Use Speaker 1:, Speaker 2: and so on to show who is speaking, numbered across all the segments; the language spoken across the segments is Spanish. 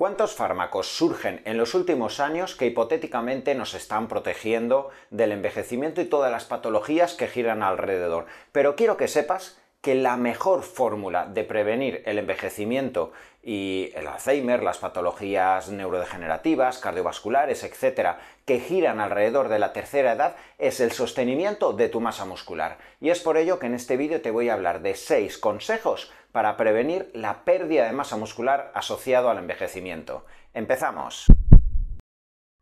Speaker 1: ¿Cuántos fármacos surgen en los últimos años que hipotéticamente nos están protegiendo del envejecimiento y todas las patologías que giran alrededor? Pero quiero que sepas que la mejor fórmula de prevenir el envejecimiento y el Alzheimer, las patologías neurodegenerativas, cardiovasculares, etcétera, que giran alrededor de la tercera edad es el sostenimiento de tu masa muscular. Y es por ello que en este vídeo te voy a hablar de 6 consejos para prevenir la pérdida de masa muscular asociado al envejecimiento. Empezamos.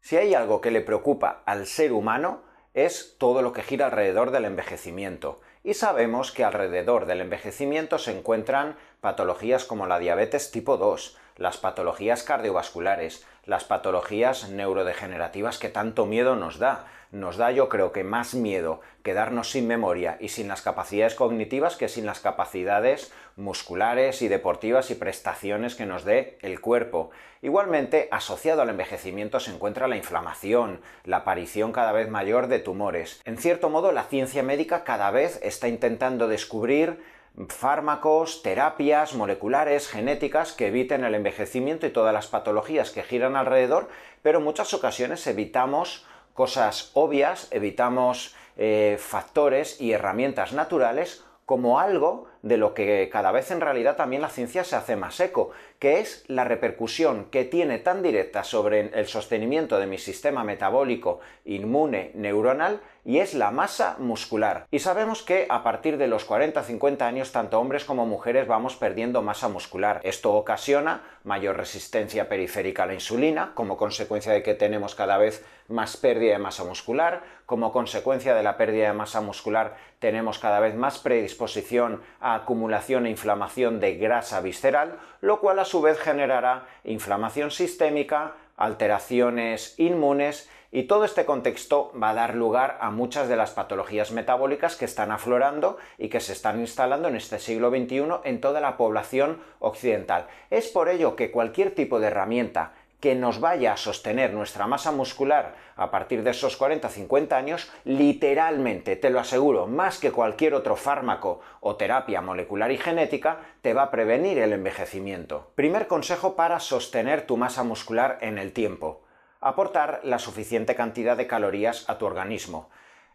Speaker 1: Si hay algo que le preocupa al ser humano, es todo lo que gira alrededor del envejecimiento. Y sabemos que alrededor del envejecimiento se encuentran patologías como la diabetes tipo 2, las patologías cardiovasculares, las patologías neurodegenerativas que tanto miedo nos da. Nos da yo creo que más miedo quedarnos sin memoria y sin las capacidades cognitivas que sin las capacidades musculares y deportivas y prestaciones que nos dé el cuerpo. Igualmente, asociado al envejecimiento se encuentra la inflamación, la aparición cada vez mayor de tumores. En cierto modo, la ciencia médica cada vez está intentando descubrir fármacos, terapias moleculares, genéticas que eviten el envejecimiento y todas las patologías que giran alrededor, pero en muchas ocasiones evitamos cosas obvias, evitamos eh, factores y herramientas naturales como algo de lo que cada vez en realidad también la ciencia se hace más eco, que es la repercusión que tiene tan directa sobre el sostenimiento de mi sistema metabólico inmune neuronal y es la masa muscular. Y sabemos que a partir de los 40-50 años tanto hombres como mujeres vamos perdiendo masa muscular. Esto ocasiona mayor resistencia periférica a la insulina, como consecuencia de que tenemos cada vez más pérdida de masa muscular, como consecuencia de la pérdida de masa muscular tenemos cada vez más predisposición a acumulación e inflamación de grasa visceral, lo cual a su vez generará inflamación sistémica, alteraciones inmunes y todo este contexto va a dar lugar a muchas de las patologías metabólicas que están aflorando y que se están instalando en este siglo XXI en toda la población occidental. Es por ello que cualquier tipo de herramienta que nos vaya a sostener nuestra masa muscular a partir de esos 40-50 años, literalmente, te lo aseguro, más que cualquier otro fármaco o terapia molecular y genética, te va a prevenir el envejecimiento. Primer consejo para sostener tu masa muscular en el tiempo aportar la suficiente cantidad de calorías a tu organismo.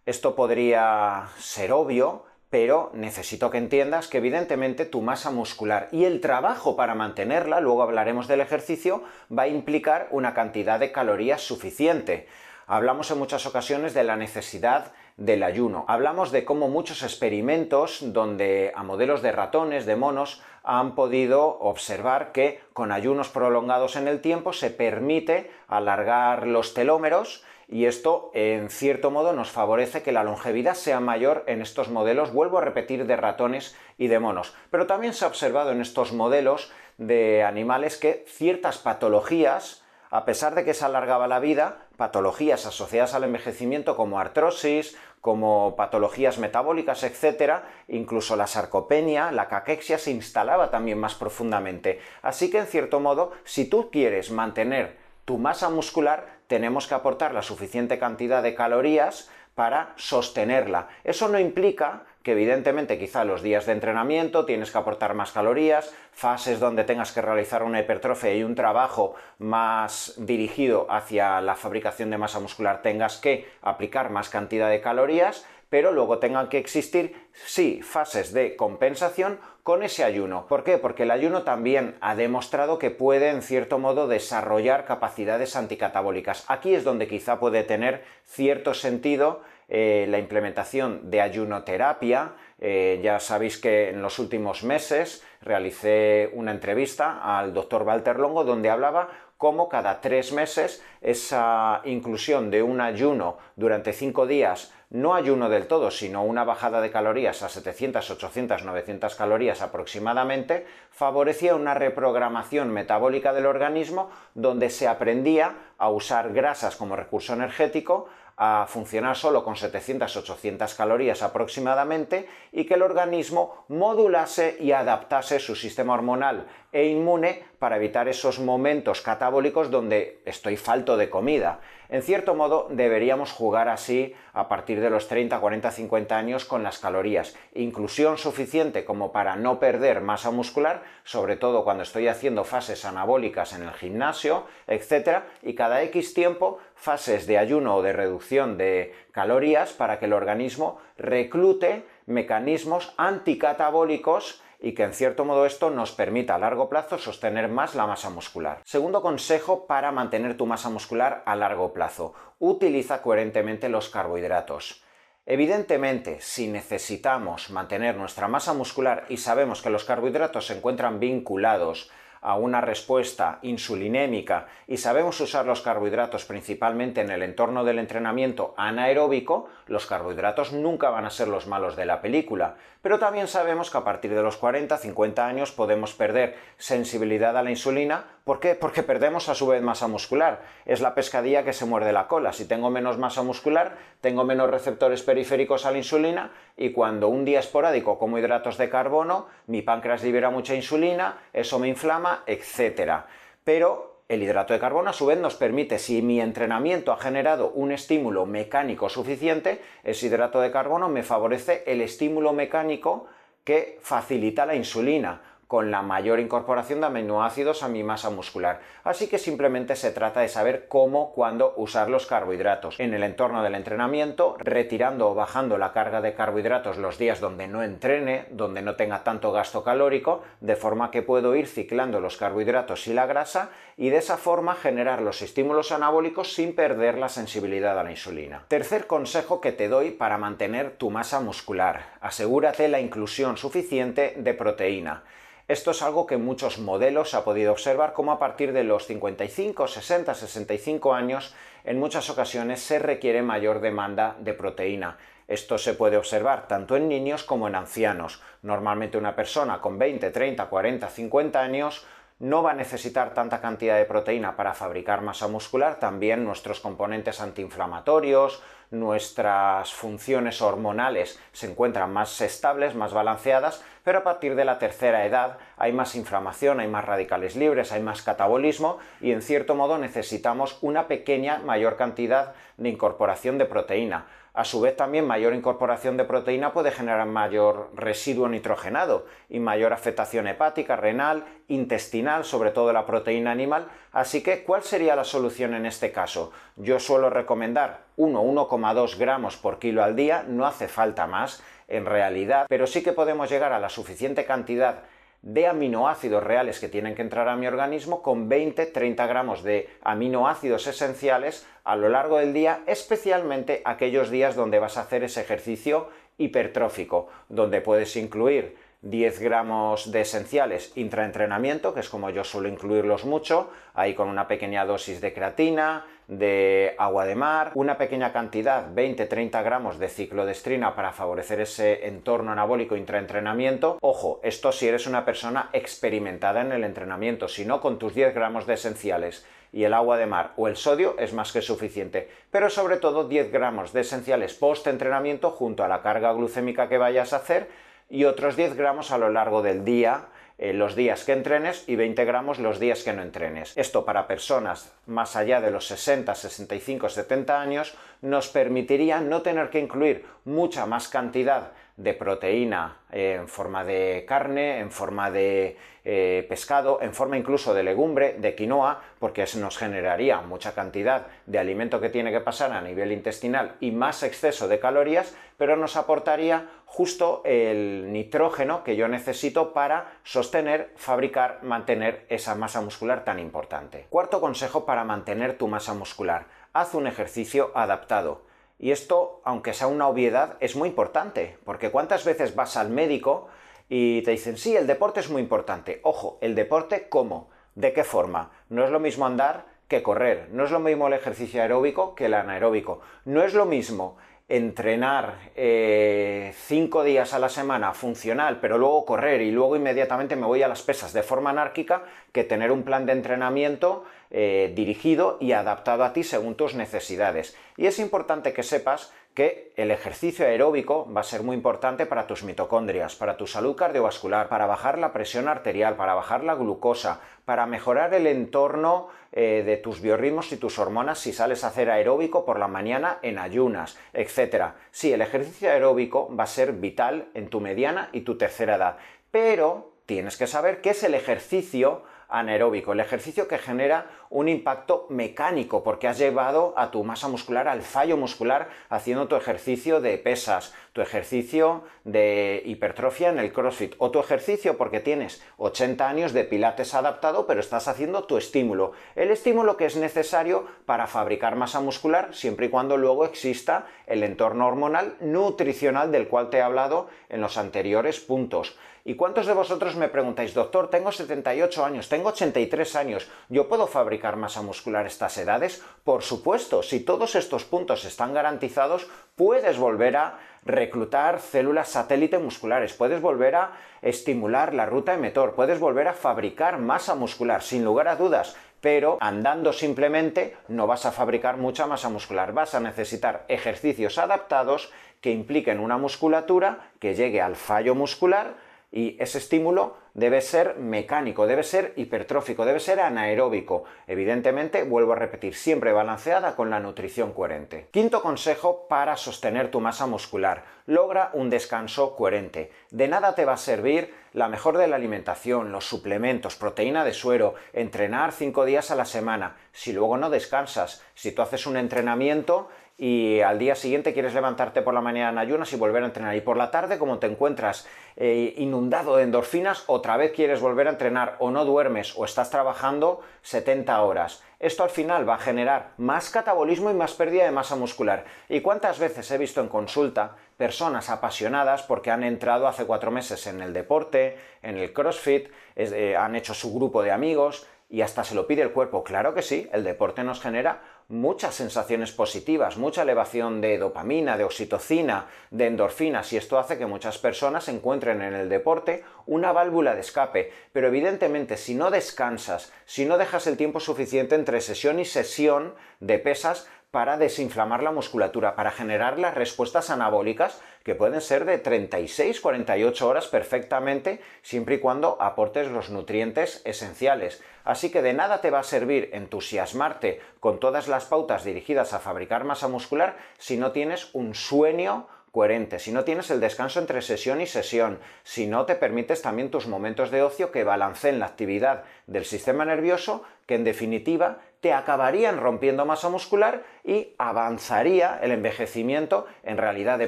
Speaker 1: Esto podría ser obvio, pero necesito que entiendas que evidentemente tu masa muscular y el trabajo para mantenerla, luego hablaremos del ejercicio, va a implicar una cantidad de calorías suficiente. Hablamos en muchas ocasiones de la necesidad del ayuno. Hablamos de cómo muchos experimentos donde a modelos de ratones, de monos, han podido observar que con ayunos prolongados en el tiempo se permite alargar los telómeros y esto en cierto modo nos favorece que la longevidad sea mayor en estos modelos, vuelvo a repetir, de ratones y de monos. Pero también se ha observado en estos modelos de animales que ciertas patologías a pesar de que se alargaba la vida, patologías asociadas al envejecimiento como artrosis, como patologías metabólicas, etc., incluso la sarcopenia, la caquexia se instalaba también más profundamente. Así que, en cierto modo, si tú quieres mantener tu masa muscular, tenemos que aportar la suficiente cantidad de calorías para sostenerla. Eso no implica que evidentemente quizá los días de entrenamiento tienes que aportar más calorías, fases donde tengas que realizar una hipertrofia y un trabajo más dirigido hacia la fabricación de masa muscular tengas que aplicar más cantidad de calorías, pero luego tengan que existir, sí, fases de compensación con ese ayuno. ¿Por qué? Porque el ayuno también ha demostrado que puede, en cierto modo, desarrollar capacidades anticatabólicas. Aquí es donde quizá puede tener cierto sentido eh, la implementación de ayunoterapia. Eh, ya sabéis que en los últimos meses realicé una entrevista al doctor Walter Longo donde hablaba cómo cada tres meses esa inclusión de un ayuno durante cinco días no ayuno del todo, sino una bajada de calorías a 700, 800, 900 calorías aproximadamente, favorecía una reprogramación metabólica del organismo donde se aprendía a usar grasas como recurso energético, a funcionar solo con 700-800 calorías aproximadamente y que el organismo modulase y adaptase su sistema hormonal e inmune para evitar esos momentos catabólicos donde estoy falto de comida. En cierto modo, deberíamos jugar así a partir de los 30, 40, 50 años con las calorías. Inclusión suficiente como para no perder masa muscular, sobre todo cuando estoy haciendo fases anabólicas en el gimnasio, etc. Y cada X tiempo fases de ayuno o de reducción de calorías para que el organismo reclute mecanismos anticatabólicos y que en cierto modo esto nos permita a largo plazo sostener más la masa muscular. Segundo consejo para mantener tu masa muscular a largo plazo. Utiliza coherentemente los carbohidratos. Evidentemente, si necesitamos mantener nuestra masa muscular y sabemos que los carbohidratos se encuentran vinculados a una respuesta insulinémica y sabemos usar los carbohidratos principalmente en el entorno del entrenamiento anaeróbico, los carbohidratos nunca van a ser los malos de la película. Pero también sabemos que a partir de los 40-50 años podemos perder sensibilidad a la insulina. ¿Por qué? Porque perdemos a su vez masa muscular. Es la pescadilla que se muerde la cola. Si tengo menos masa muscular, tengo menos receptores periféricos a la insulina y cuando un día esporádico como hidratos de carbono, mi páncreas libera mucha insulina, eso me inflama, etc. Pero el hidrato de carbono a su vez nos permite, si mi entrenamiento ha generado un estímulo mecánico suficiente, ese hidrato de carbono me favorece el estímulo mecánico que facilita la insulina con la mayor incorporación de aminoácidos a mi masa muscular. Así que simplemente se trata de saber cómo, cuándo usar los carbohidratos. En el entorno del entrenamiento, retirando o bajando la carga de carbohidratos los días donde no entrene, donde no tenga tanto gasto calórico, de forma que puedo ir ciclando los carbohidratos y la grasa y de esa forma generar los estímulos anabólicos sin perder la sensibilidad a la insulina. Tercer consejo que te doy para mantener tu masa muscular. Asegúrate la inclusión suficiente de proteína. Esto es algo que en muchos modelos se ha podido observar como a partir de los 55, 60, 65 años en muchas ocasiones se requiere mayor demanda de proteína. Esto se puede observar tanto en niños como en ancianos. Normalmente una persona con 20, 30, 40, 50 años no va a necesitar tanta cantidad de proteína para fabricar masa muscular, también nuestros componentes antiinflamatorios, nuestras funciones hormonales se encuentran más estables, más balanceadas, pero a partir de la tercera edad hay más inflamación, hay más radicales libres, hay más catabolismo y en cierto modo necesitamos una pequeña mayor cantidad de incorporación de proteína. A su vez también mayor incorporación de proteína puede generar mayor residuo nitrogenado y mayor afectación hepática, renal, intestinal, sobre todo la proteína animal. Así que, ¿cuál sería la solución en este caso? Yo suelo recomendar 1, 1,2 gramos por kilo al día, no hace falta más en realidad, pero sí que podemos llegar a la suficiente cantidad de aminoácidos reales que tienen que entrar a mi organismo con 20-30 gramos de aminoácidos esenciales a lo largo del día, especialmente aquellos días donde vas a hacer ese ejercicio hipertrófico, donde puedes incluir 10 gramos de esenciales intraentrenamiento, que es como yo suelo incluirlos mucho, ahí con una pequeña dosis de creatina, de agua de mar, una pequeña cantidad, 20-30 gramos de ciclodestrina para favorecer ese entorno anabólico intraentrenamiento. Ojo, esto si eres una persona experimentada en el entrenamiento, si no con tus 10 gramos de esenciales y el agua de mar o el sodio es más que suficiente, pero sobre todo 10 gramos de esenciales post-entrenamiento junto a la carga glucémica que vayas a hacer y otros 10 gramos a lo largo del día eh, los días que entrenes y 20 gramos los días que no entrenes. Esto para personas más allá de los 60, 65, 70 años nos permitiría no tener que incluir mucha más cantidad de proteína eh, en forma de carne, en forma de eh, pescado, en forma incluso de legumbre, de quinoa, porque nos generaría mucha cantidad de alimento que tiene que pasar a nivel intestinal y más exceso de calorías, pero nos aportaría justo el nitrógeno que yo necesito para sostener, fabricar, mantener esa masa muscular tan importante. Cuarto consejo para mantener tu masa muscular. Haz un ejercicio adaptado. Y esto, aunque sea una obviedad, es muy importante, porque ¿cuántas veces vas al médico y te dicen, sí, el deporte es muy importante? Ojo, el deporte, ¿cómo? ¿De qué forma? No es lo mismo andar que correr, no es lo mismo el ejercicio aeróbico que el anaeróbico, no es lo mismo entrenar eh, cinco días a la semana funcional, pero luego correr y luego inmediatamente me voy a las pesas de forma anárquica, que tener un plan de entrenamiento eh, dirigido y adaptado a ti según tus necesidades. Y es importante que sepas que el ejercicio aeróbico va a ser muy importante para tus mitocondrias, para tu salud cardiovascular, para bajar la presión arterial, para bajar la glucosa, para mejorar el entorno eh, de tus biorritmos y tus hormonas si sales a hacer aeróbico por la mañana en ayunas, etc. Sí, el ejercicio aeróbico va a ser vital en tu mediana y tu tercera edad, pero tienes que saber qué es el ejercicio anaeróbico, el ejercicio que genera un impacto mecánico porque has llevado a tu masa muscular al fallo muscular haciendo tu ejercicio de pesas, tu ejercicio de hipertrofia en el CrossFit o tu ejercicio porque tienes 80 años de pilates adaptado pero estás haciendo tu estímulo, el estímulo que es necesario para fabricar masa muscular siempre y cuando luego exista el entorno hormonal nutricional del cual te he hablado en los anteriores puntos. ¿Y cuántos de vosotros me preguntáis, doctor, tengo 78 años, tengo 83 años, ¿yo puedo fabricar masa muscular estas edades? Por supuesto, si todos estos puntos están garantizados, puedes volver a reclutar células satélite musculares, puedes volver a estimular la ruta emetor, puedes volver a fabricar masa muscular, sin lugar a dudas, pero andando simplemente no vas a fabricar mucha masa muscular, vas a necesitar ejercicios adaptados que impliquen una musculatura que llegue al fallo muscular y ese estímulo debe ser mecánico, debe ser hipertrófico, debe ser anaeróbico. Evidentemente, vuelvo a repetir, siempre balanceada con la nutrición coherente. Quinto consejo para sostener tu masa muscular. Logra un descanso coherente. De nada te va a servir la mejor de la alimentación, los suplementos, proteína de suero, entrenar cinco días a la semana, si luego no descansas. Si tú haces un entrenamiento y al día siguiente quieres levantarte por la mañana en ayunas y volver a entrenar. Y por la tarde, como te encuentras eh, inundado de endorfinas, otra vez quieres volver a entrenar o no duermes o estás trabajando 70 horas. Esto al final va a generar más catabolismo y más pérdida de masa muscular. ¿Y cuántas veces he visto en consulta personas apasionadas porque han entrado hace cuatro meses en el deporte, en el CrossFit, eh, han hecho su grupo de amigos y hasta se lo pide el cuerpo? Claro que sí, el deporte nos genera muchas sensaciones positivas, mucha elevación de dopamina, de oxitocina, de endorfinas, y esto hace que muchas personas encuentren en el deporte una válvula de escape. Pero evidentemente, si no descansas, si no dejas el tiempo suficiente entre sesión y sesión de pesas, para desinflamar la musculatura, para generar las respuestas anabólicas que pueden ser de 36-48 horas perfectamente, siempre y cuando aportes los nutrientes esenciales. Así que de nada te va a servir entusiasmarte con todas las pautas dirigidas a fabricar masa muscular si no tienes un sueño coherente, si no tienes el descanso entre sesión y sesión, si no te permites también tus momentos de ocio que balanceen la actividad del sistema nervioso, que en definitiva te acabarían rompiendo masa muscular y avanzaría el envejecimiento en realidad de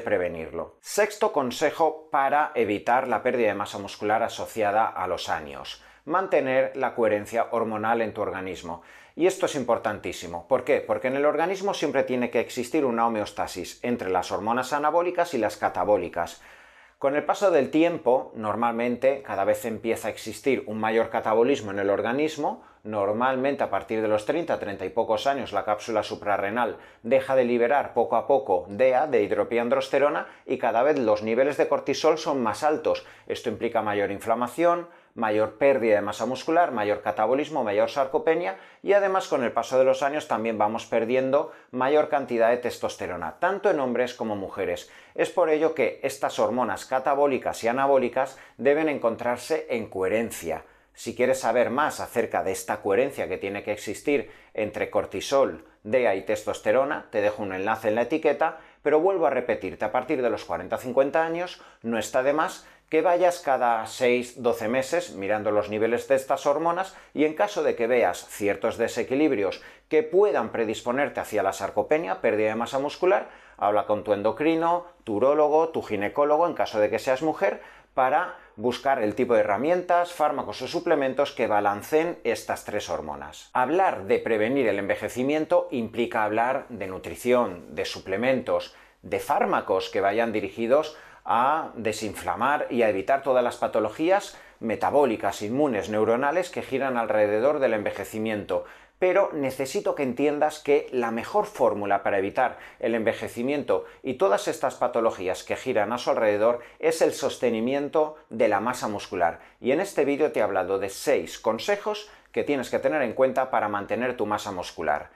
Speaker 1: prevenirlo. Sexto consejo para evitar la pérdida de masa muscular asociada a los años. Mantener la coherencia hormonal en tu organismo. Y esto es importantísimo. ¿Por qué? Porque en el organismo siempre tiene que existir una homeostasis entre las hormonas anabólicas y las catabólicas. Con el paso del tiempo, normalmente cada vez empieza a existir un mayor catabolismo en el organismo, normalmente a partir de los 30, 30 y pocos años la cápsula suprarrenal deja de liberar poco a poco DEA, de hidropiandrosterona, y cada vez los niveles de cortisol son más altos. Esto implica mayor inflamación, mayor pérdida de masa muscular, mayor catabolismo, mayor sarcopenia y además con el paso de los años también vamos perdiendo mayor cantidad de testosterona, tanto en hombres como mujeres. Es por ello que estas hormonas catabólicas y anabólicas deben encontrarse en coherencia. Si quieres saber más acerca de esta coherencia que tiene que existir entre cortisol, DEA y testosterona, te dejo un enlace en la etiqueta, pero vuelvo a repetirte, a partir de los 40-50 años no está de más que vayas cada 6-12 meses mirando los niveles de estas hormonas y en caso de que veas ciertos desequilibrios que puedan predisponerte hacia la sarcopenia, pérdida de masa muscular, habla con tu endocrino, tu urólogo, tu ginecólogo en caso de que seas mujer para buscar el tipo de herramientas, fármacos o suplementos que balanceen estas tres hormonas. Hablar de prevenir el envejecimiento implica hablar de nutrición, de suplementos, de fármacos que vayan dirigidos a desinflamar y a evitar todas las patologías metabólicas, inmunes, neuronales que giran alrededor del envejecimiento. Pero necesito que entiendas que la mejor fórmula para evitar el envejecimiento y todas estas patologías que giran a su alrededor es el sostenimiento de la masa muscular. Y en este vídeo te he hablado de seis consejos que tienes que tener en cuenta para mantener tu masa muscular.